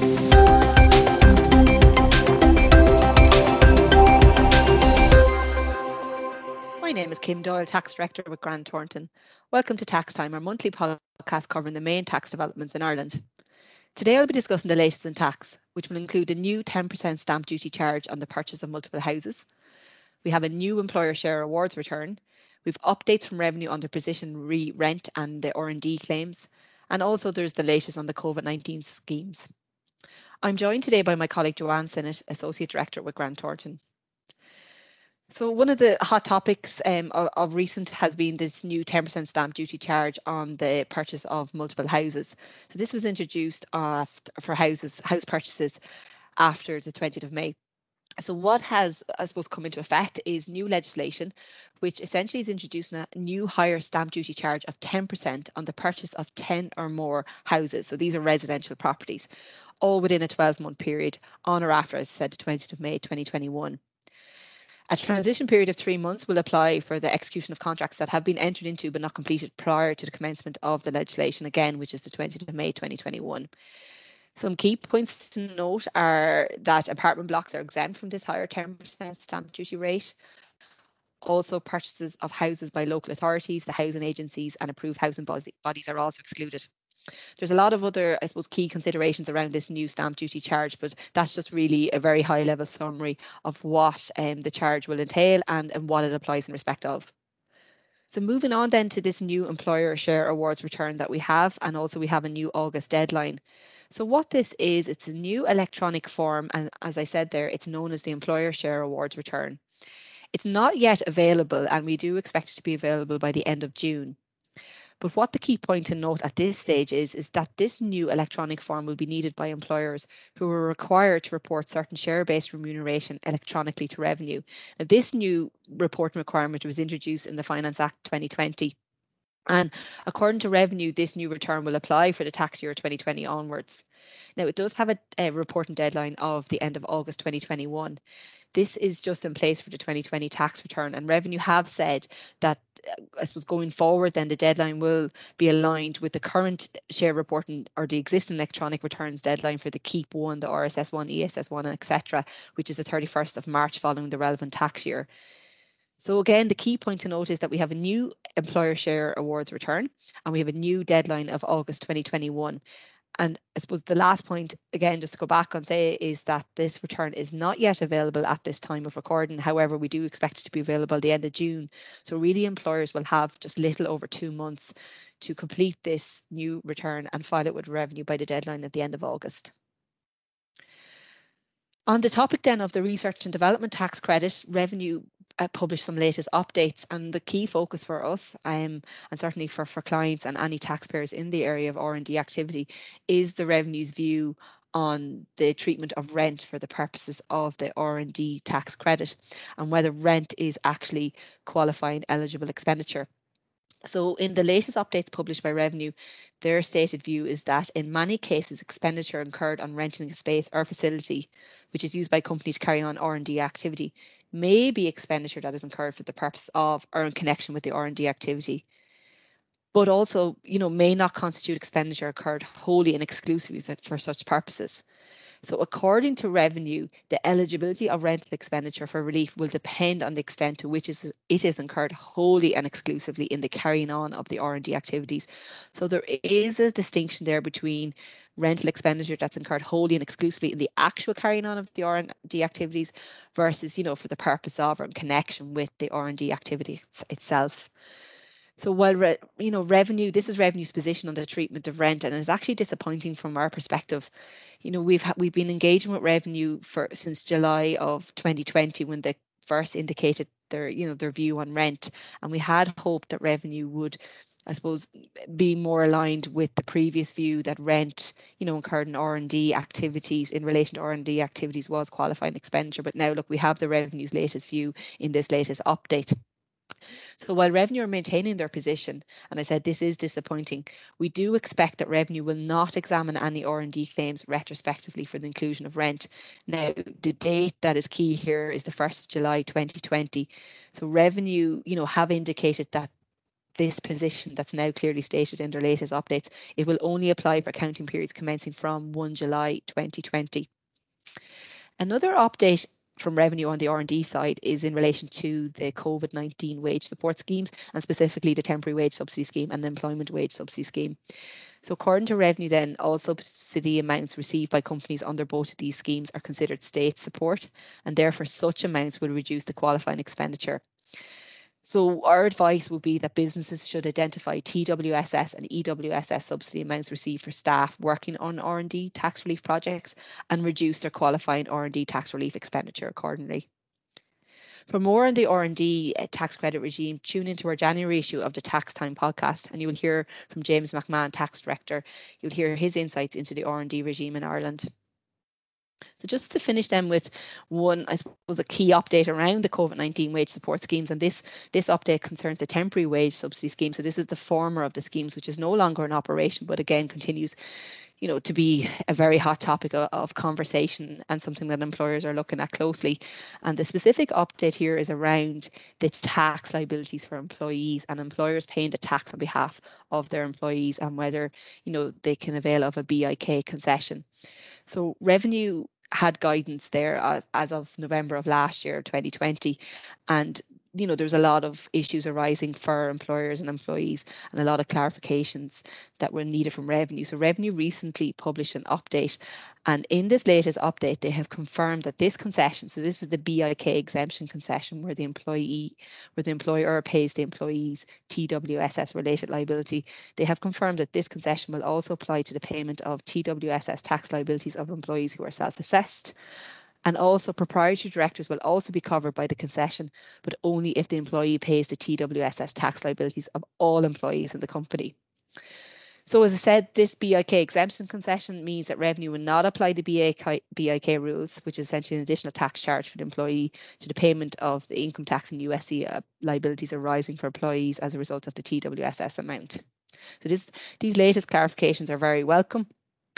My name is Kim Doyle, Tax Director with Grant Thornton. Welcome to Tax Time, our monthly podcast covering the main tax developments in Ireland. Today I'll be discussing the latest in tax, which will include a new 10% stamp duty charge on the purchase of multiple houses. We have a new employer share awards return. We've updates from revenue on the position re rent and the R&D claims. And also there's the latest on the COVID-19 schemes. I'm joined today by my colleague Joanne Sinnott, Associate Director with Grant Thornton. So one of the hot topics um, of, of, recent has been this new 10% stamp duty charge on the purchase of multiple houses. So this was introduced for houses, house purchases after the 20th of May. So what has, I suppose, come into effect is new legislation, which essentially is introducing a new higher stamp duty charge of 10% on the purchase of 10 or more houses. So these are residential properties, all within a 12 month period on or after, as I said, the 20th of May 2021. A transition period of three months will apply for the execution of contracts that have been entered into but not completed prior to the commencement of the legislation, again, which is the 20th of May 2021. Some key points to note are that apartment blocks are exempt from this higher 10% stamp duty rate. Also, purchases of houses by local authorities, the housing agencies, and approved housing bodies are also excluded. There's a lot of other, I suppose, key considerations around this new stamp duty charge, but that's just really a very high level summary of what um, the charge will entail and, and what it applies in respect of. So moving on then to this new employer share awards return that we have, and also we have a new August deadline. So what this is, it's a new electronic form, and as I said there, it's known as the employer share awards return. It's not yet available, and we do expect it to be available by the end of June. But what the key point to note at this stage is, is that this new electronic form will be needed by employers who are required to report certain share-based remuneration electronically to revenue. Now, this new reporting requirement was introduced in the Finance Act 2020. And according to revenue, this new return will apply for the tax year 2020 onwards. Now, it does have a, a reporting deadline of the end of August 2021. This is just in place for the 2020 tax return, and revenue have said that uh, I suppose going forward, then the deadline will be aligned with the current share reporting or the existing electronic returns deadline for the KEEP one, the RSS one, ESS one, etc., which is the 31st of March following the relevant tax year. So again, the key point to note is that we have a new employer share awards return and we have a new deadline of August 2021. And I suppose the last point, again, just to go back and say, is that this return is not yet available at this time of recording. However, we do expect it to be available at the end of June. So really employers will have just little over two months to complete this new return and file it with revenue by the deadline at the end of August. On the topic then of the research and development tax credit, revenue uh, published some latest updates and the key focus for us um, and certainly for, for clients and any taxpayers in the area of R&D activity is the revenues view on the treatment of rent for the purposes of the R&D tax credit and whether rent is actually qualifying eligible expenditure. So, in the latest updates published by Revenue, their stated view is that in many cases, expenditure incurred on renting a space or facility, which is used by companies carrying on R&D activity, may be expenditure that is incurred for the purpose of or in connection with the R&D activity, but also, you know, may not constitute expenditure incurred wholly and exclusively for such purposes. So, according to revenue, the eligibility of rental expenditure for relief will depend on the extent to which it is incurred wholly and exclusively in the carrying on of the R&D activities. So, there is a distinction there between rental expenditure that's incurred wholly and exclusively in the actual carrying on of the R&D activities versus, you know, for the purpose of or in connection with the R&D activity itself. So while re, you know revenue, this is revenue's position on the treatment of rent, and it's actually disappointing from our perspective. You know we've ha- we've been engaging with revenue for since July of 2020 when they first indicated their you know their view on rent, and we had hoped that revenue would I suppose be more aligned with the previous view that rent, you know, incurred in R and D activities in relation to R and D activities was qualifying expenditure. But now, look, we have the revenue's latest view in this latest update. So while revenue are maintaining their position, and I said this is disappointing, we do expect that revenue will not examine any R&D claims retrospectively for the inclusion of rent. Now, the date that is key here is the 1st July 2020. So revenue, you know, have indicated that this position that's now clearly stated in their latest updates, it will only apply for counting periods commencing from 1 July 2020. Another update from revenue on the R&D side is in relation to the COVID-19 wage support schemes and specifically the temporary wage subsidy scheme and the employment wage subsidy scheme. So according to revenue then, all subsidy amounts received by companies under both of these schemes are considered state support and therefore such amounts will reduce the qualifying expenditure. So our advice would be that businesses should identify TWSS and EWSS subsidy amounts received for staff working on R&D tax relief projects and reduce their qualifying R&D tax relief expenditure accordingly. For more on the R&D uh, tax credit regime, tune into our January issue of the Tax Time podcast and you will hear from James McMahon, Tax Director. You'll hear his insights into the R&D regime in Ireland. So just to finish then with one, I suppose, a key update around the COVID-19 wage support schemes, and this this update concerns the temporary wage subsidy scheme. So this is the former of the schemes, which is no longer in operation, but again continues, you know, to be a very hot topic of, of conversation and something that employers are looking at closely. And the specific update here is around the tax liabilities for employees and employers paying the tax on behalf of their employees and whether, you know, they can avail of a BIK concession. So revenue had guidance there as, of November of last year, 2020, and you know there's a lot of issues arising for employers and employees and a lot of clarifications that were needed from revenue. So revenue recently published an update and in this latest update they have confirmed that this concession so this is the BIK exemption concession where the employee where the employer pays the employees TWSS related liability they have confirmed that this concession will also apply to the payment of TWSS tax liabilities of employees who are self-assessed and also proprietary directors will also be covered by the concession, but only if the employee pays the TWSS tax liabilities of all employees in the company. So as I said, this BIK exemption concession means that revenue will not apply the BIK, BIK rules, which is essentially an additional tax charge for the employee to the payment of the income tax and USC uh, liabilities arising for employees as a result of the TWSS amount. So this, these latest clarifications are very welcome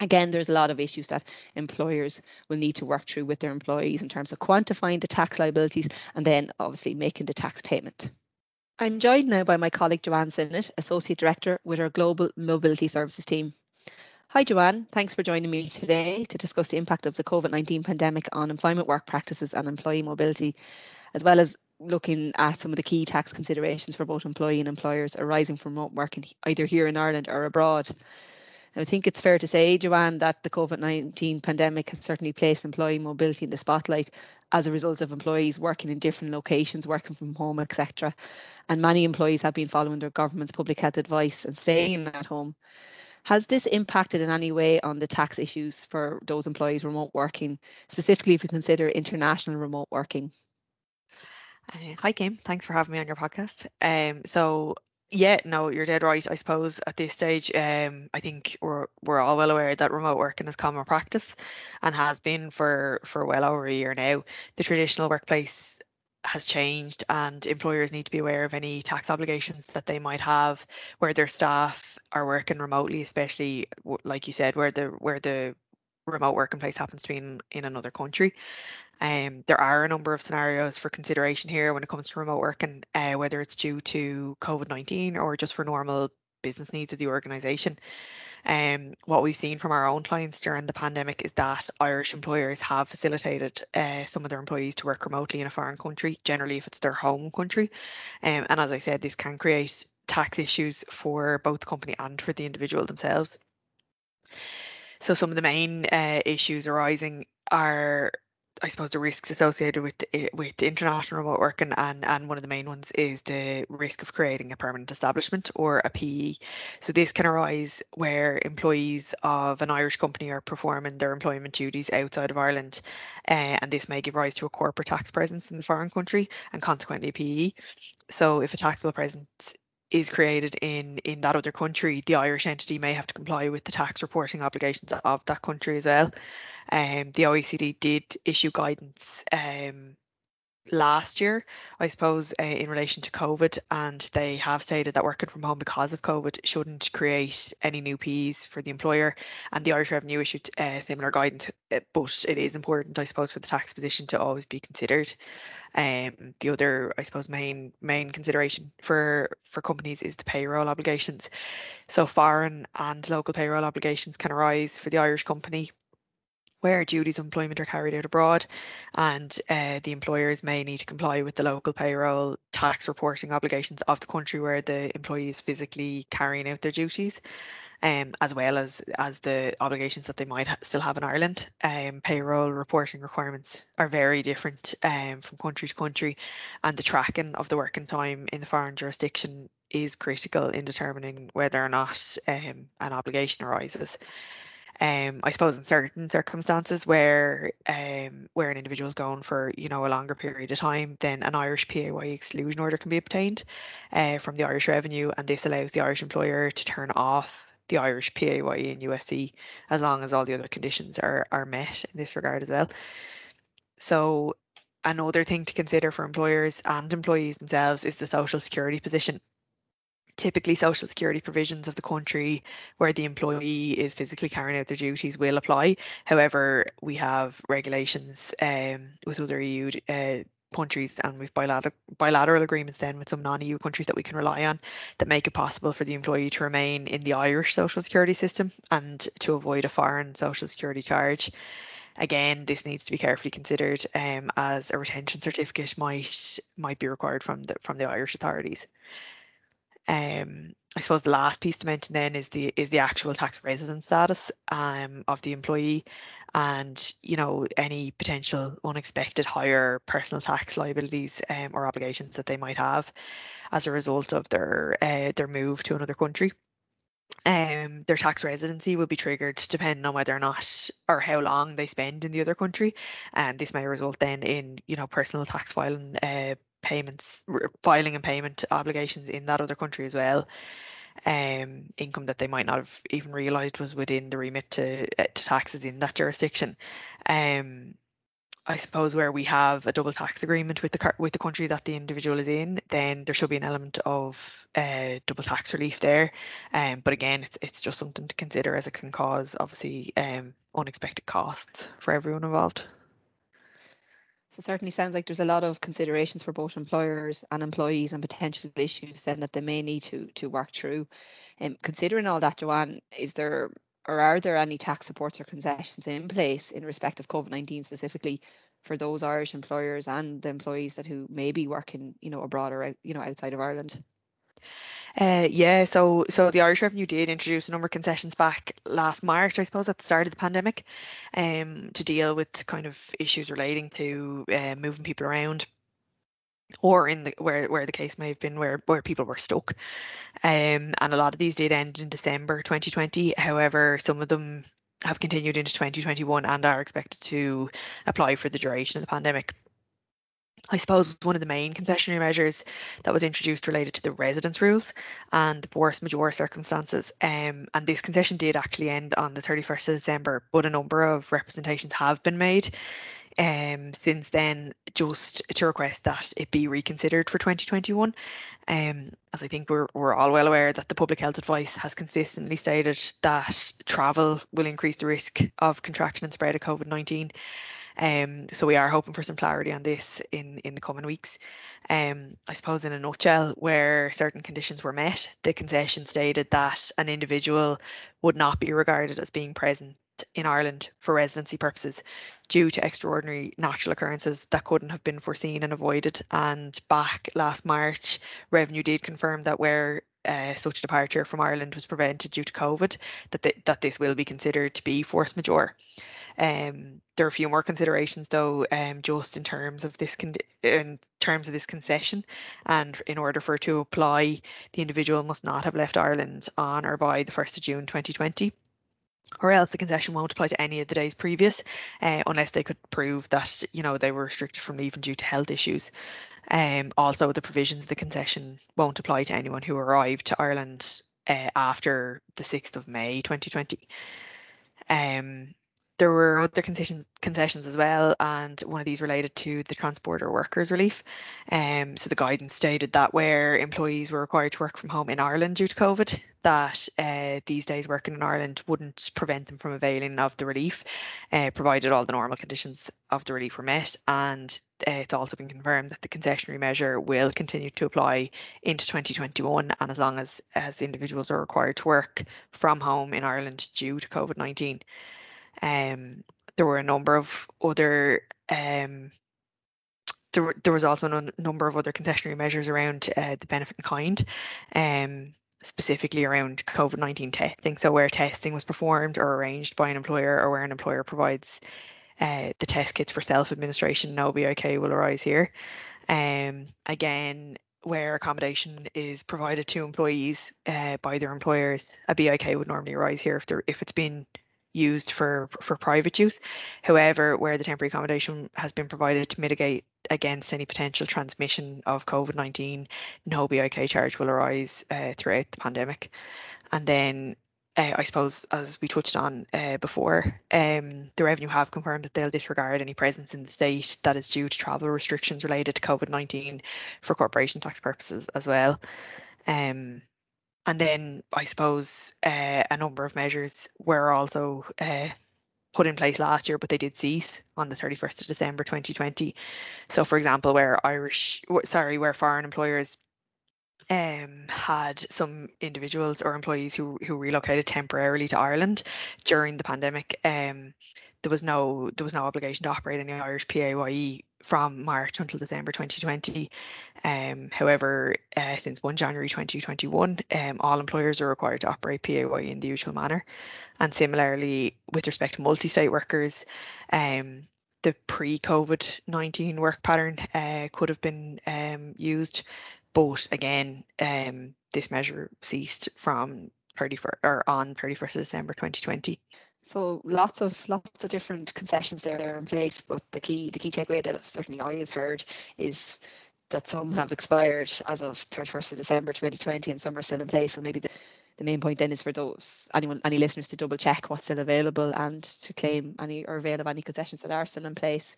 Again, there's a lot of issues that employers will need to work through with their employees in terms of quantifying the tax liabilities and then obviously making the tax payment. I'm joined now by my colleague Joanne Sinnott, Associate Director with our Global Mobility Services team. Hi Joanne, thanks for joining me today to discuss the impact of the COVID-19 pandemic on employment work practices and employee mobility, as well as looking at some of the key tax considerations for both employee and employers arising from remote working either here in Ireland or abroad. I think it's fair to say, Joanne, that the COVID 19 pandemic has certainly placed employee mobility in the spotlight as a result of employees working in different locations, working from home, etc. And many employees have been following their government's public health advice and staying at home. Has this impacted in any way on the tax issues for those employees remote working, specifically if we consider international remote working? Uh, hi, Kim. Thanks for having me on your podcast. Um, so yeah, no, you're dead right. I suppose at this stage, um, I think we're we're all well aware that remote working is common practice, and has been for for well over a year now. The traditional workplace has changed, and employers need to be aware of any tax obligations that they might have where their staff are working remotely, especially like you said, where the where the remote working place happens to be in, in another country. Um, there are a number of scenarios for consideration here when it comes to remote working, uh, whether it's due to COVID 19 or just for normal business needs of the organisation. Um, what we've seen from our own clients during the pandemic is that Irish employers have facilitated uh, some of their employees to work remotely in a foreign country, generally if it's their home country. Um, and as I said, this can create tax issues for both the company and for the individual themselves. So some of the main uh, issues arising are I suppose the risks associated with with international remote working and and one of the main ones is the risk of creating a permanent establishment or a PE. So this can arise where employees of an Irish company are performing their employment duties outside of Ireland, uh, and this may give rise to a corporate tax presence in the foreign country and consequently a PE. So if a taxable presence is created in in that other country, the Irish entity may have to comply with the tax reporting obligations of that country as well. Um, the OECD did issue guidance um, last year, I suppose, uh, in relation to COVID, and they have stated that working from home because of COVID shouldn't create any new Ps for the employer. And the Irish Revenue issued uh, similar guidance, uh, but it is important, I suppose, for the tax position to always be considered. Um, the other, I suppose, main main consideration for for companies is the payroll obligations. So foreign and local payroll obligations can arise for the Irish company where duties of employment are carried out abroad, and uh, the employers may need to comply with the local payroll tax reporting obligations of the country where the employee is physically carrying out their duties. Um, as well as as the obligations that they might ha still have in Ireland. Um, payroll reporting requirements are very different um, from country to country, and the tracking of the working time in the foreign jurisdiction is critical in determining whether or not um, an obligation arises um, I suppose in certain circumstances where um, where an individual is going for you know a longer period of time, then an Irish PAYE exclusion order can be obtained uh, from the Irish Revenue, and this allows the Irish employer to turn off the Irish PAYE and USC as long as all the other conditions are are met in this regard as well. So another thing to consider for employers and employees themselves is the social security position typically social security provisions of the country where the employee is physically carrying out their duties will apply. However, we have regulations um, with other EU uh, countries and we've bilateral bilateral agreements then with some non-EU countries that we can rely on that make it possible for the employee to remain in the Irish social security system and to avoid a foreign social security charge. Again, this needs to be carefully considered um, as a retention certificate might might be required from the from the Irish authorities. Um, I suppose the last piece to mention then is the is the actual tax resident status um, of the employee, and you know any potential unexpected higher personal tax liabilities um, or obligations that they might have as a result of their uh, their move to another country. Um, their tax residency will be triggered depending on whether or not or how long they spend in the other country, and this may result then in you know personal tax filing uh, payments, filing and payment obligations in that other country as well. Um, income that they might not have even realised was within the remit to uh, to taxes in that jurisdiction. Um, I suppose where we have a double tax agreement with the with the country that the individual is in, then there should be an element of uh, double tax relief there. Um, but again, it's it's just something to consider as it can cause obviously um, unexpected costs for everyone involved. So certainly sounds like there's a lot of considerations for both employers and employees and potential issues then that they may need to to work through. And um, considering all that, Joanne, is there or are there any tax supports or concessions in place in respect of COVID-19 specifically for those Irish employers and the employees that who may be working, you know, abroad or you know outside of Ireland? Uh, yeah, so so the Irish Revenue did introduce a number of concessions back last March, I suppose, at the start of the pandemic, um, to deal with kind of issues relating to uh, moving people around, or in the where where the case may have been where where people were stuck, um, and a lot of these did end in December 2020. However, some of them have continued into 2021 and are expected to apply for the duration of the pandemic. I suppose one of the main concessionary measures that was introduced related to the residence rules and the force majeure circumstances. Um, and this concession did actually end on the 31st of December, but a number of representations have been made um, since then just to request that it be reconsidered for 2021. Um, as I think we're, we're all well aware that the public health advice has consistently stated that travel will increase the risk of contraction and spread of COVID 19. Um, so we are hoping for some clarity on this in, in the coming weeks. Um, I suppose in a nutshell, where certain conditions were met, the concession stated that an individual would not be regarded as being present in Ireland for residency purposes due to extraordinary natural occurrences that couldn't have been foreseen and avoided. And back last March, Revenue did confirm that where uh, such a departure from Ireland was prevented due to COVID, that th- that this will be considered to be force majeure. Um, there are a few more considerations though, um, just in terms of this con- in terms of this concession, and in order for it to apply, the individual must not have left Ireland on or by the 1st of June 2020 or else the concession won't apply to any of the days previous uh, unless they could prove that you know they were restricted from leaving due to health issues. Um, also the provisions of the concession won't apply to anyone who arrived to ireland uh, after the 6th of may 2020 um, there were other concessions, concessions as well, and one of these related to the trans-border workers relief. Um, so the guidance stated that where employees were required to work from home in Ireland due to COVID, that uh, these days working in Ireland wouldn't prevent them from availing of the relief, uh, provided all the normal conditions of the relief were met. And uh, it's also been confirmed that the concessionary measure will continue to apply into 2021, and as long as as individuals are required to work from home in Ireland due to COVID 19. Um, there were a number of other um, there, there was also a number of other concessionary measures around uh, the benefit in kind, um, specifically around COVID 19 testing. So, where testing was performed or arranged by an employer, or where an employer provides uh, the test kits for self administration, no BIK will arise here. Um, again, where accommodation is provided to employees uh, by their employers, a BIK would normally arise here if, if it's been used for for private use. However, where the temporary accommodation has been provided to mitigate against any potential transmission of COVID nineteen, no BIK charge will arise uh, throughout the pandemic. And then. Uh, I suppose, as we touched on uh, before, um, the revenue have confirmed that they'll disregard any presence in the state that is due to travel restrictions related to COVID 19 for corporation tax purposes as well. Um, and then I suppose uh, a number of measures were also uh, put in place last year, but they did cease on the 31st of December 2020. So, for example, where Irish, sorry, where foreign employers um, had some individuals or employees who who relocated temporarily to Ireland during the pandemic, um, there was no there was no obligation to operate any Irish PAYE from March until December 2020. Um, however, uh, since 1 January 2021, um, all employers are required to operate PAYE in the usual manner. And similarly, with respect to multi site workers, um, the pre-COVID 19 work pattern uh, could have been um, used, but again, um, this measure ceased from 31st or on 31st of December 2020. So lots of lots of different concessions there are in place, but the key the key takeaway that certainly I have heard is that some have expired as of 31st of December 2020 and some are still in place. So maybe the, the main point then is for those anyone any listeners to double check what's still available and to claim any or avail of any concessions that are still in place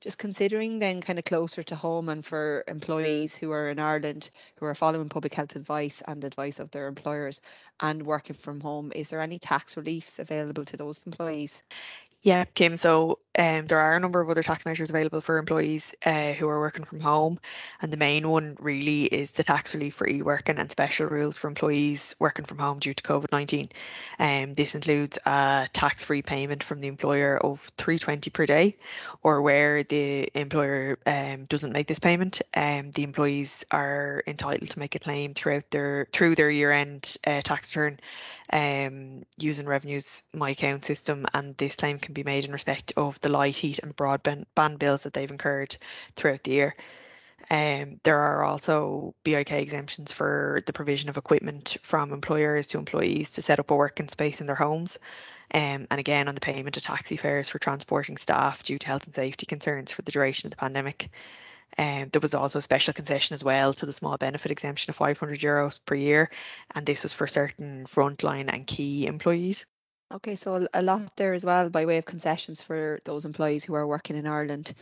just considering then kind of closer to home and for employees who are in Ireland who are following public health advice and advice of their employers and working from home, is there any tax reliefs available to those employees? Yeah, Kim. So um, there are a number of other tax measures available for employees uh, who are working from home. And the main one really is the tax relief for e working and special rules for employees working from home due to COVID 19. Um, this includes a tax free payment from the employer of 320 per day, or where the employer um, doesn't make this payment, um, the employees are entitled to make a claim throughout their through their year end uh, tax return um, using Revenue's My Account system, and this claim can be made in respect of the light, heat, and broadband bills that they've incurred throughout the year. Um, there are also BIK exemptions for the provision of equipment from employers to employees to set up a working space in their homes. Um, and again, on the payment of taxi fares for transporting staff due to health and safety concerns for the duration of the pandemic. Um, there was also a special concession as well to the small benefit exemption of 500 euros per year, and this was for certain frontline and key employees. Okay, so a lot there as well by way of concessions for those employees who are working in Ireland.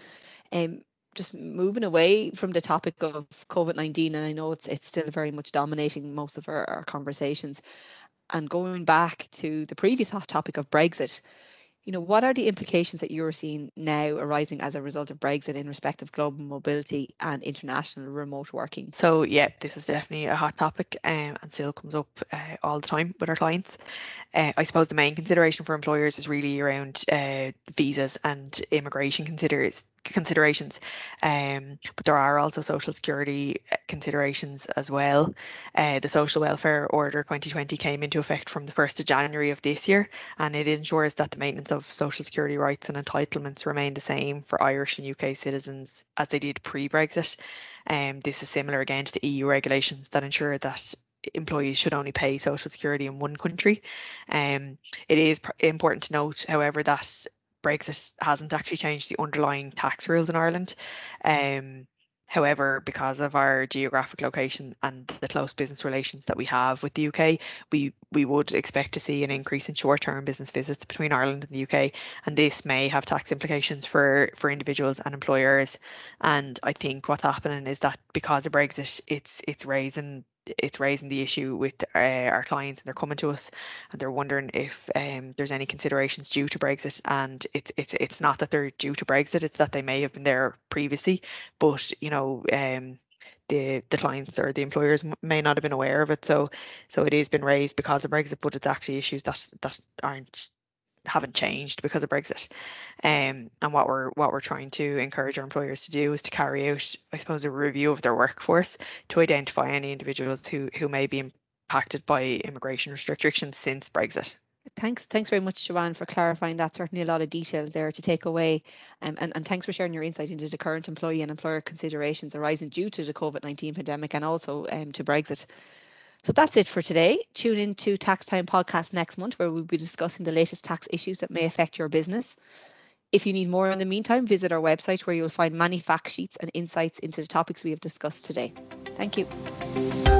Um, just moving away from the topic of COVID 19, and I know it's, it's still very much dominating most of our, our conversations, and going back to the previous hot topic of Brexit, you know, what are the implications that you're seeing now arising as a result of Brexit in respect of global mobility and international remote working? So, yeah, this is definitely a hot topic um, and still comes up uh, all the time with our clients. Uh, I suppose the main consideration for employers is really around uh, visas and immigration considers considerations. Um, but there are also social security uh, considerations as well. Uh, the Social Welfare Order 2020 came into effect from the 1st of January of this year, and it ensures that the maintenance of social security rights and entitlements remain the same for Irish and UK citizens as they did pre-Brexit. Um, this is similar again to the EU regulations that ensure that employees should only pay social security in one country. Um, it is important to note, however, that Brexit hasn't actually changed the underlying tax rules in Ireland. Um, However, because of our geographic location and the close business relations that we have with the UK, we, we would expect to see an increase in short-term business visits between Ireland and the UK, and this may have tax implications for, for individuals and employers. And I think what's happening is that because of Brexit, it's it's raising it's raising the issue with uh, our clients and they're coming to us and they're wondering if um, there's any considerations due to Brexit and it's it's it's not that they're due to Brexit it's that they may have been there previously but you know um, the the clients or the employers may not have been aware of it so so it has been raised because of Brexit but it's actually issues that that aren't haven't changed because of Brexit. Um, and what we're what we're trying to encourage our employers to do is to carry out, I suppose, a review of their workforce to identify any individuals who who may be impacted by immigration restrictions since Brexit. Thanks, thanks very much, Joanne, for clarifying that. Certainly a lot of detail there to take away. Um, and, and thanks for sharing your insight into the current employee and employer considerations arising due to the COVID 19 pandemic and also um, to Brexit. So that's it for today. Tune in to Tax Time podcast next month, where we'll be discussing the latest tax issues that may affect your business. If you need more in the meantime, visit our website where you'll find many fact sheets and insights into the topics we have discussed today. Thank you.